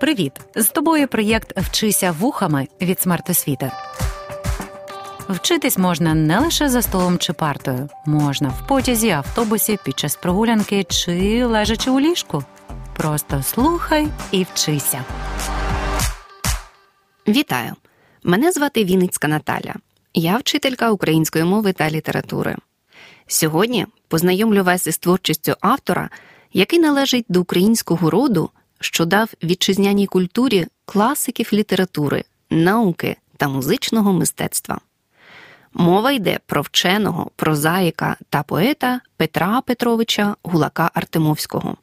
Привіт! З тобою проєкт Вчися вухами від смертосвіти. Вчитись можна не лише за столом чи партою, можна в потязі, автобусі, під час прогулянки чи лежачи у ліжку. Просто слухай і вчися. Вітаю! Мене звати Вінницька Наталя. Я вчителька української мови та літератури. Сьогодні познайомлю вас із творчістю автора, який належить до українського роду, що дав вітчизняній культурі класиків літератури, науки та музичного мистецтва. Мова йде про вченого, прозаїка та поета Петра Петровича Гулака Артемовського.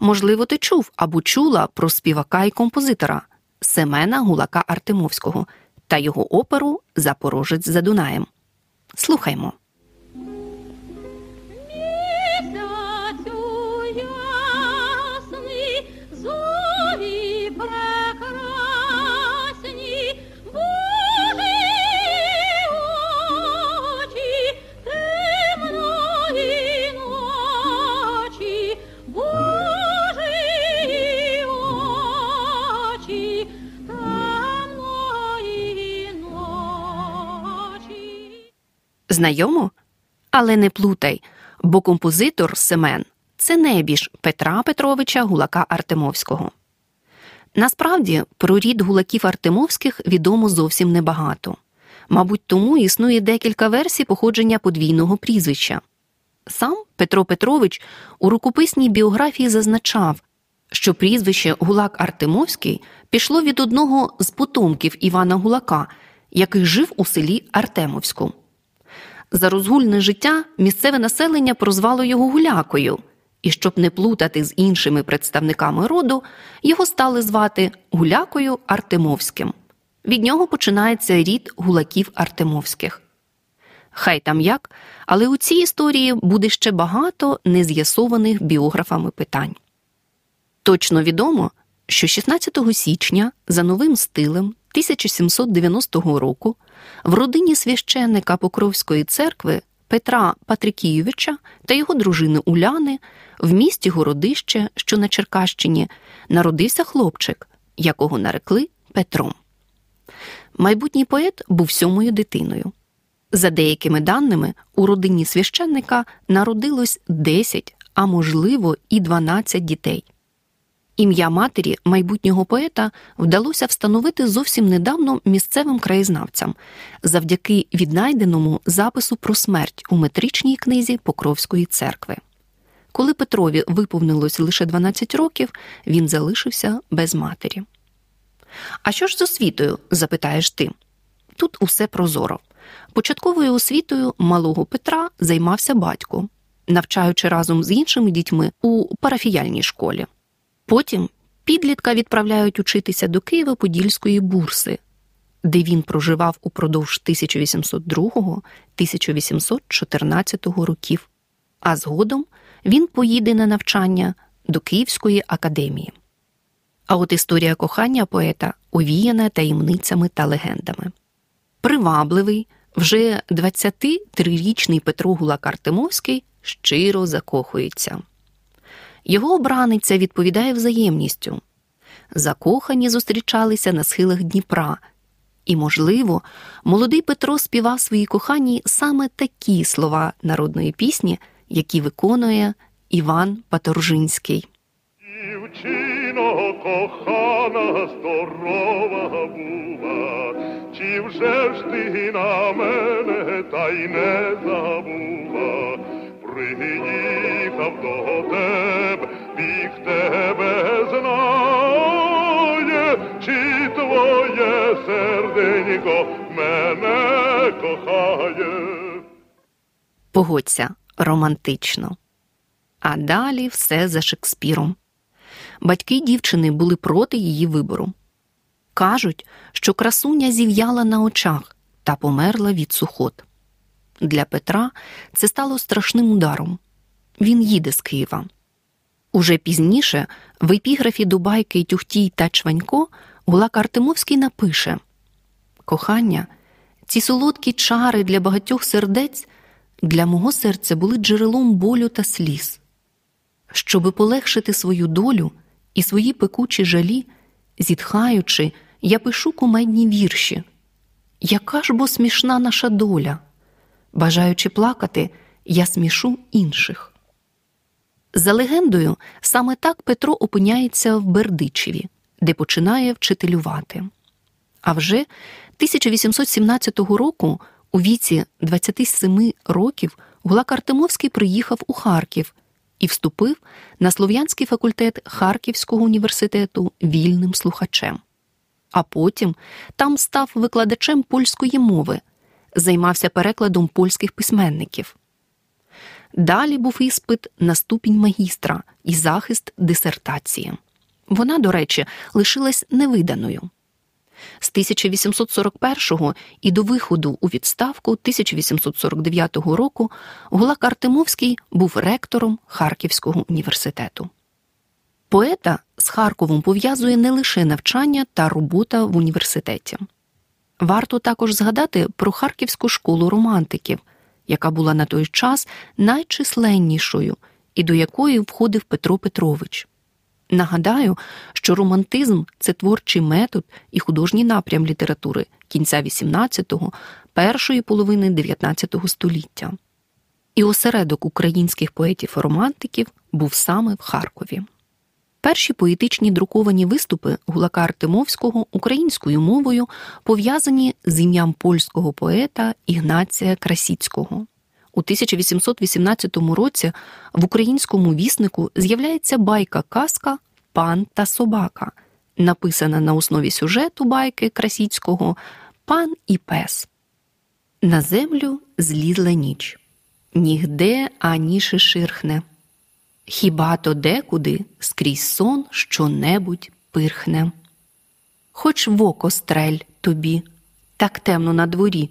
Можливо, ти чув або чула про співака і композитора Семена Гулака Артемовського та його оперу Запорожець за Дунаєм. Слухаймо. Знайомо? Але не плутай, бо композитор Семен це небіж Петра Петровича Гулака Артемовського. Насправді, про рід гулаків Артемовських відомо зовсім небагато. Мабуть, тому існує декілька версій походження подвійного прізвища. Сам Петро Петрович у рукописній біографії зазначав, що прізвище Гулак Артемовський пішло від одного з потомків Івана Гулака, який жив у селі Артемовську. За розгульне життя місцеве населення прозвало його гулякою, і щоб не плутати з іншими представниками роду, його стали звати гулякою Артемовським. Від нього починається рід гулаків Артемовських. Хай там як, але у цій історії буде ще багато нез'ясованих біографами питань. Точно відомо, що 16 січня за новим стилем 1790 року в родині священника Покровської церкви Петра Патрикійовича та його дружини Уляни в місті Городище, що на Черкащині, народився хлопчик, якого нарекли Петром. Майбутній поет був сьомою дитиною. За деякими даними, у родині священника народилось 10, а можливо, і 12 дітей. Ім'я матері майбутнього поета вдалося встановити зовсім недавно місцевим краєзнавцям завдяки віднайденому запису про смерть у метричній книзі Покровської церкви. Коли Петрові виповнилось лише 12 років, він залишився без матері. А що ж з освітою? запитаєш ти. Тут усе прозоро. Початковою освітою малого Петра займався батько, навчаючи разом з іншими дітьми у парафіяльній школі. Потім підлітка відправляють учитися до Києво-Подільської бурси, де він проживав упродовж 1802-1814 років, а згодом він поїде на навчання до Київської академії. А от історія кохання поета овіяна таємницями та легендами. Привабливий, вже 23-річний Петро Гулак Артемовський щиро закохується. Його обраниця відповідає взаємністю. Закохані зустрічалися на схилах Дніпра, і, можливо, молодий Петро співав своїй коханій саме такі слова народної пісні, які виконує Іван Паторжинський. Дівчино кохана, здорова була, чи вже ж ти на мене та й не забула? Приїхав до тебе, біг тебе знає, чи твоє серденько мене кохає. Погодься романтично. А далі все за Шекспіром. Батьки дівчини були проти її вибору. Кажуть, що красуня зів'яла на очах та померла від сухот. Для Петра це стало страшним ударом. Він їде з Києва. Уже пізніше в епіграфі до байки Тюхтій та Чванько Гулак Артемовський напише Кохання, ці солодкі чари для багатьох сердець для мого серця були джерелом болю та сліз. Щоби полегшити свою долю І свої пекучі жалі, зітхаючи, я пишу кумедні вірші. Яка ж бо смішна наша доля? Бажаючи плакати, я смішу інших. За легендою, саме так Петро опиняється в Бердичеві, де починає вчителювати. А вже 1817 року, у віці 27 років, Гулак Артемовський приїхав у Харків і вступив на Слов'янський факультет Харківського університету вільним слухачем. А потім там став викладачем польської мови, займався перекладом польських письменників. Далі був іспит на ступінь магістра і захист дисертації. Вона, до речі, лишилась невиданою. З 1841 і до виходу у відставку 1849 року Гулак Артемовський був ректором Харківського університету. Поета з Харковом пов'язує не лише навчання та робота в університеті. Варто також згадати про Харківську школу романтиків, яка була на той час найчисленнішою і до якої входив Петро Петрович. Нагадаю, що романтизм це творчий метод і художній напрям літератури кінця XVIII, першої половини XIX століття. І осередок українських поетів-романтиків був саме в Харкові. Перші поетичні друковані виступи Гулака Артемовського українською мовою пов'язані з ім'ям польського поета Ігнація Красіцького. У 1818 році в українському віснику з'являється байка казка Пан та собака, написана на основі сюжету байки Красіцького Пан і пес. На землю злізла ніч. Нігде ані шиширхне. Хіба то декуди скрізь сон що-небудь пирхне. Хоч в око стрель тобі, так темно на дворі,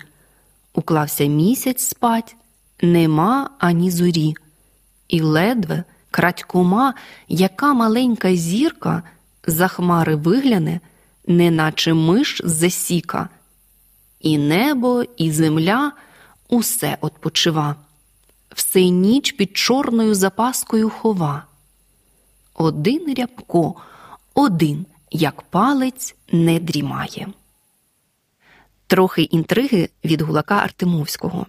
уклався місяць спать, нема ані зорі, і ледве крадькома, яка маленька зірка за хмари вигляне, неначе миш засіка, і небо, і земля усе отпочива все ніч під чорною запаскою хова. Один рябко, один, як палець, не дрімає. Трохи інтриги від гулака Артемовського.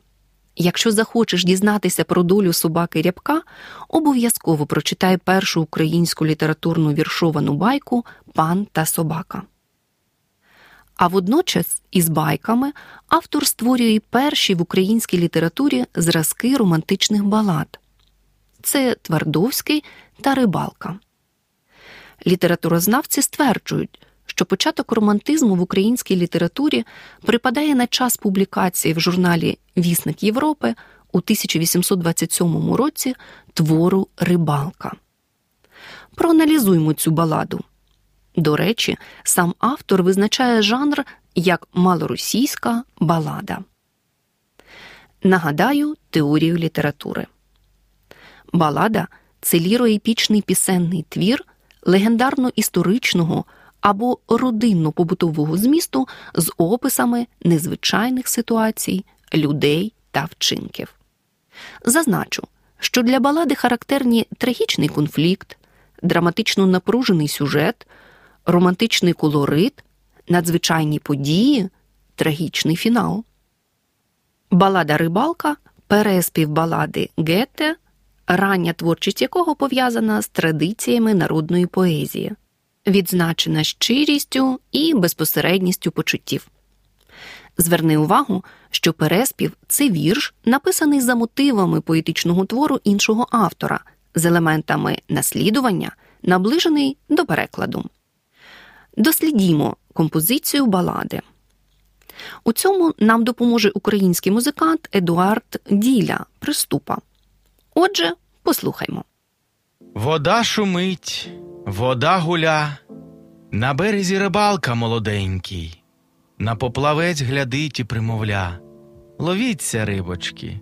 Якщо захочеш дізнатися про долю собаки рябка, обов'язково прочитай першу українську літературну віршовану байку Пан та собака. А водночас із байками автор створює перші в українській літературі зразки романтичних балад це Твардовський та Рибалка. Літературознавці стверджують, що початок романтизму в українській літературі припадає на час публікації в журналі Вісник Європи у 1827 році твору Рибалка. Проаналізуймо цю баладу. До речі, сам автор визначає жанр як малоросійська балада. Нагадаю теорію літератури. Балада це ліроепічний пісенний твір легендарно історичного або родинно побутового змісту з описами незвичайних ситуацій, людей та вчинків. Зазначу, що для балади характерні трагічний конфлікт, драматично напружений сюжет романтичний колорит, надзвичайні події, трагічний фінал. Балада рибалка переспів балади Гетте, рання творчість якого пов'язана з традиціями народної поезії, відзначена щирістю і безпосередністю почуттів. Зверни увагу, що переспів це вірш, написаний за мотивами поетичного твору іншого автора, з елементами наслідування, наближений до перекладу. Дослідімо композицію балади. У цьому нам допоможе український музикант Едуард Діля Приступа. Отже, послухаймо. Вода шумить, вода гуля, на березі рибалка молоденький, на поплавець глядить і примовля. Ловіться, рибочки,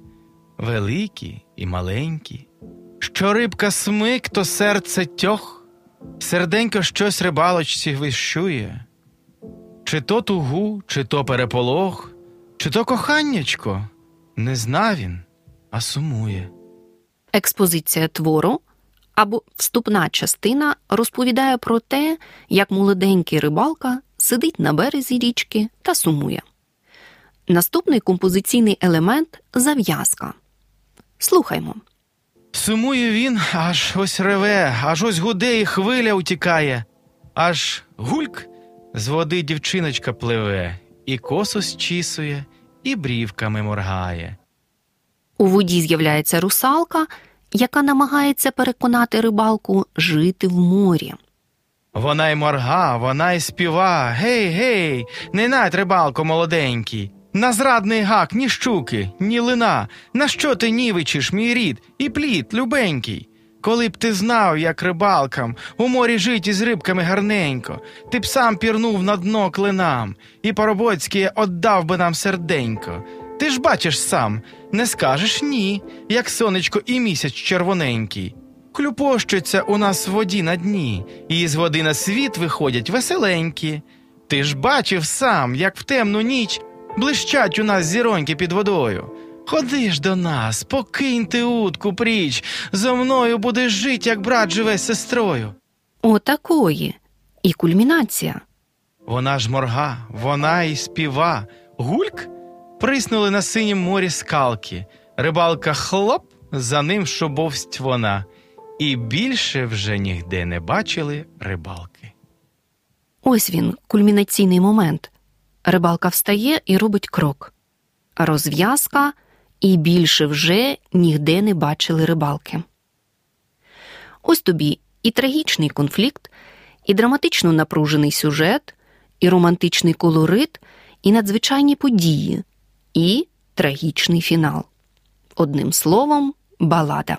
великі і маленькі. Що рибка смик, то серце тьох. Серденько щось рибалочці вищує, чи то тугу, чи то переполох, чи то коханнячко, не зна він, а сумує. Експозиція твору або вступна частина розповідає про те, як молоденький рибалка сидить на березі річки та сумує. Наступний композиційний елемент зав'язка. Слухаймо. Сумує він, аж ось реве, аж ось гуде і хвиля утікає. Аж гульк з води дівчиночка пливе, і косу зчісує, і брівками моргає. У воді з'являється русалка, яка намагається переконати рибалку жити в морі. Вона й морга, вона й співа. Гей, гей, не нать, рибалко молоденький. На зрадний гак ні щуки, ні лина. На що ти нівичиш, мій рід, і плід, любенький? Коли б ти знав, як рибалкам, у морі жить із рибками гарненько, ти б сам пірнув на дно клинам, і Поробоцький отдав би нам серденько. Ти ж бачиш сам, не скажеш ні, як сонечко і місяць червоненький. Клюпощуться у нас в воді на дні, і з води на світ виходять веселенькі. Ти ж бачив сам, як в темну ніч блищать у нас зіроньки під водою. Ходи ж до нас, покинь ти утку пріч, зо мною будеш жить, як брат живе з сестрою. Отакої. І кульмінація. Вона ж морга, вона й співа. Гульк? Приснули на синім морі скалки. Рибалка хлоп, за ним шобовсть вона. І більше вже нігде не бачили рибалки. Ось він, кульмінаційний момент. Рибалка встає і робить крок. Розв'язка і більше вже нігде не бачили рибалки. Ось тобі і трагічний конфлікт, і драматично напружений сюжет, і романтичний колорит, і надзвичайні події, і трагічний фінал. Одним словом, балада.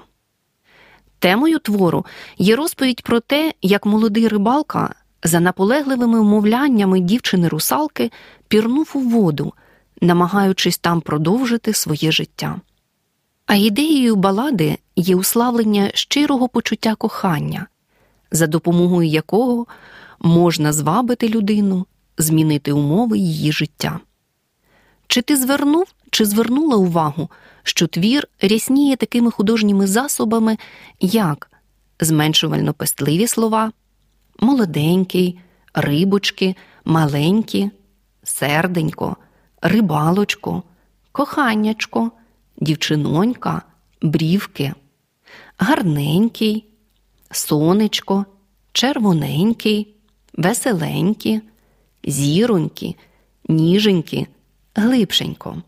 Темою твору є розповідь про те, як молодий рибалка за наполегливими вмовляннями дівчини русалки пірнув у воду, намагаючись там продовжити своє життя. А ідеєю балади є уславлення щирого почуття кохання, за допомогою якого можна звабити людину, змінити умови її життя. Чи ти звернув чи звернула увагу, що твір рясніє такими художніми засобами, як зменшувально пестливі слова, молоденький, рибочки, маленькі, серденько, рибалочко, коханячко, дівчинонька, брівки, гарненький, сонечко, червоненький, веселенькі, зіронькі, ніженькі, глибшенько.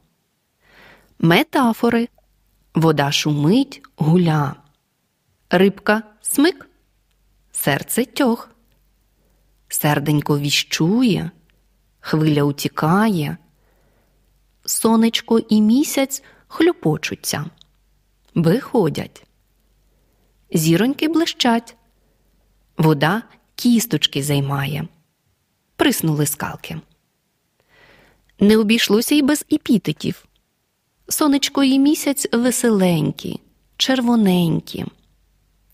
Метафори. Вода шумить, гуля, рибка смик, серце тьох, серденько віщує, хвиля утікає, сонечко і місяць хлюпочуться, виходять, зіроньки блищать, вода кісточки займає, приснули скалки. Не обійшлося й без епітетів. Сонечко і місяць веселенькі, червоненькі,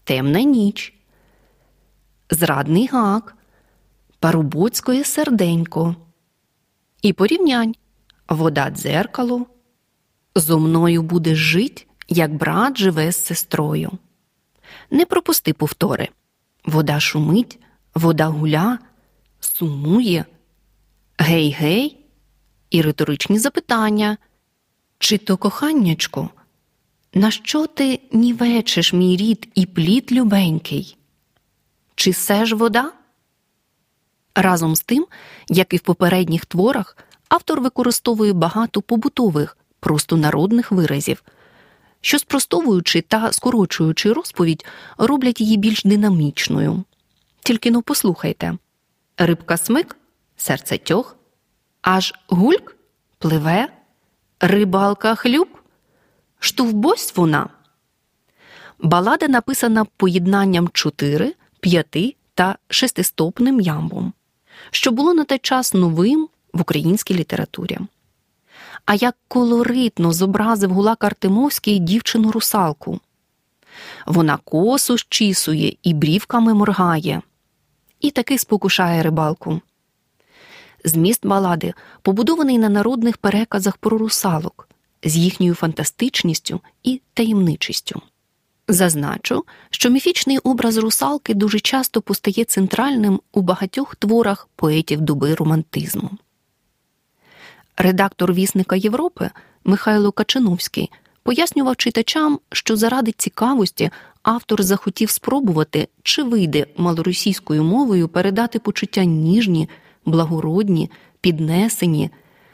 темна ніч, зрадний гак, парубоцькоє серденько, і порівнянь вода дзеркало, зо мною буде жить, як брат живе з сестрою. Не пропусти повтори вода шумить, вода гуля, сумує, гей-гей, і риторичні запитання. Чи то коханнячко, на що ти нівечиш мій рід і плід любенький? Чи все ж вода? Разом з тим, як і в попередніх творах, автор використовує багато побутових, просто народних виразів, що спростовуючи та скорочуючи розповідь, роблять її більш динамічною. Тільки ну послухайте рибка смик, серце тьох, аж гульк пливе. Рибалка хлюб? Штовбось вона. Балада написана поєднанням чотири, п'яти та шестистопним ямбом, що було на той час новим в українській літературі. А як колоритно зобразив гулак Артемовський дівчину русалку. Вона косу щісує і брівками моргає, і таки спокушає рибалку. Зміст балади побудований на народних переказах про русалок з їхньою фантастичністю і таємничістю. Зазначу, що міфічний образ русалки дуже часто постає центральним у багатьох творах поетів доби романтизму. Редактор вісника Європи Михайло Качиновський пояснював читачам, що заради цікавості автор захотів спробувати, чи вийде малоросійською мовою передати почуття ніжні, благородні, піднесені,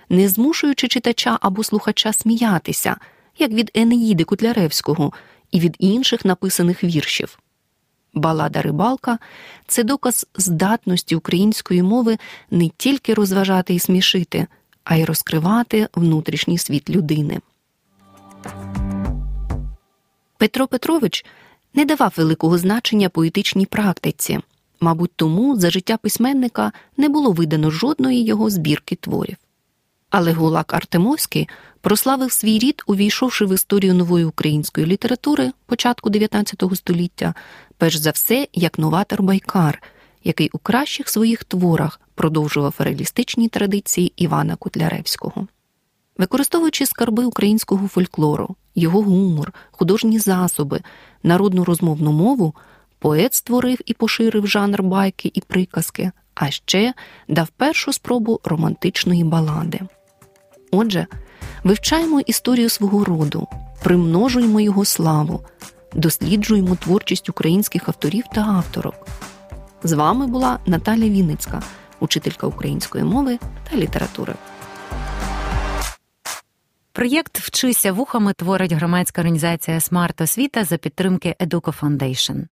не змушуючи читача або слухача сміятися, як від Енеїди Кутляревського і від інших написаних віршів. Балада рибалка це доказ здатності української мови не тільки розважати і смішити, а й розкривати внутрішній світ людини. Петро Петрович не давав великого значення поетичній практиці, мабуть, тому за життя письменника не було видано жодної його збірки творів. Але Гулак Артемовський прославив свій рід, увійшовши в історію нової української літератури початку 19 століття, перш за все як новатор Байкар, який у кращих своїх творах продовжував реалістичні традиції Івана Котляревського. Використовуючи скарби українського фольклору, його гумор, художні засоби, народну розмовну мову, поет створив і поширив жанр байки і приказки, а ще дав першу спробу романтичної балади. Отже, вивчаємо історію свого роду, примножуємо його славу, досліджуємо творчість українських авторів та авторок. З вами була Наталя Вінницька, учителька української мови та літератури. Проєкт Вчися вухами творить громадська організація Смарт Освіта за підтримки Educo Foundation.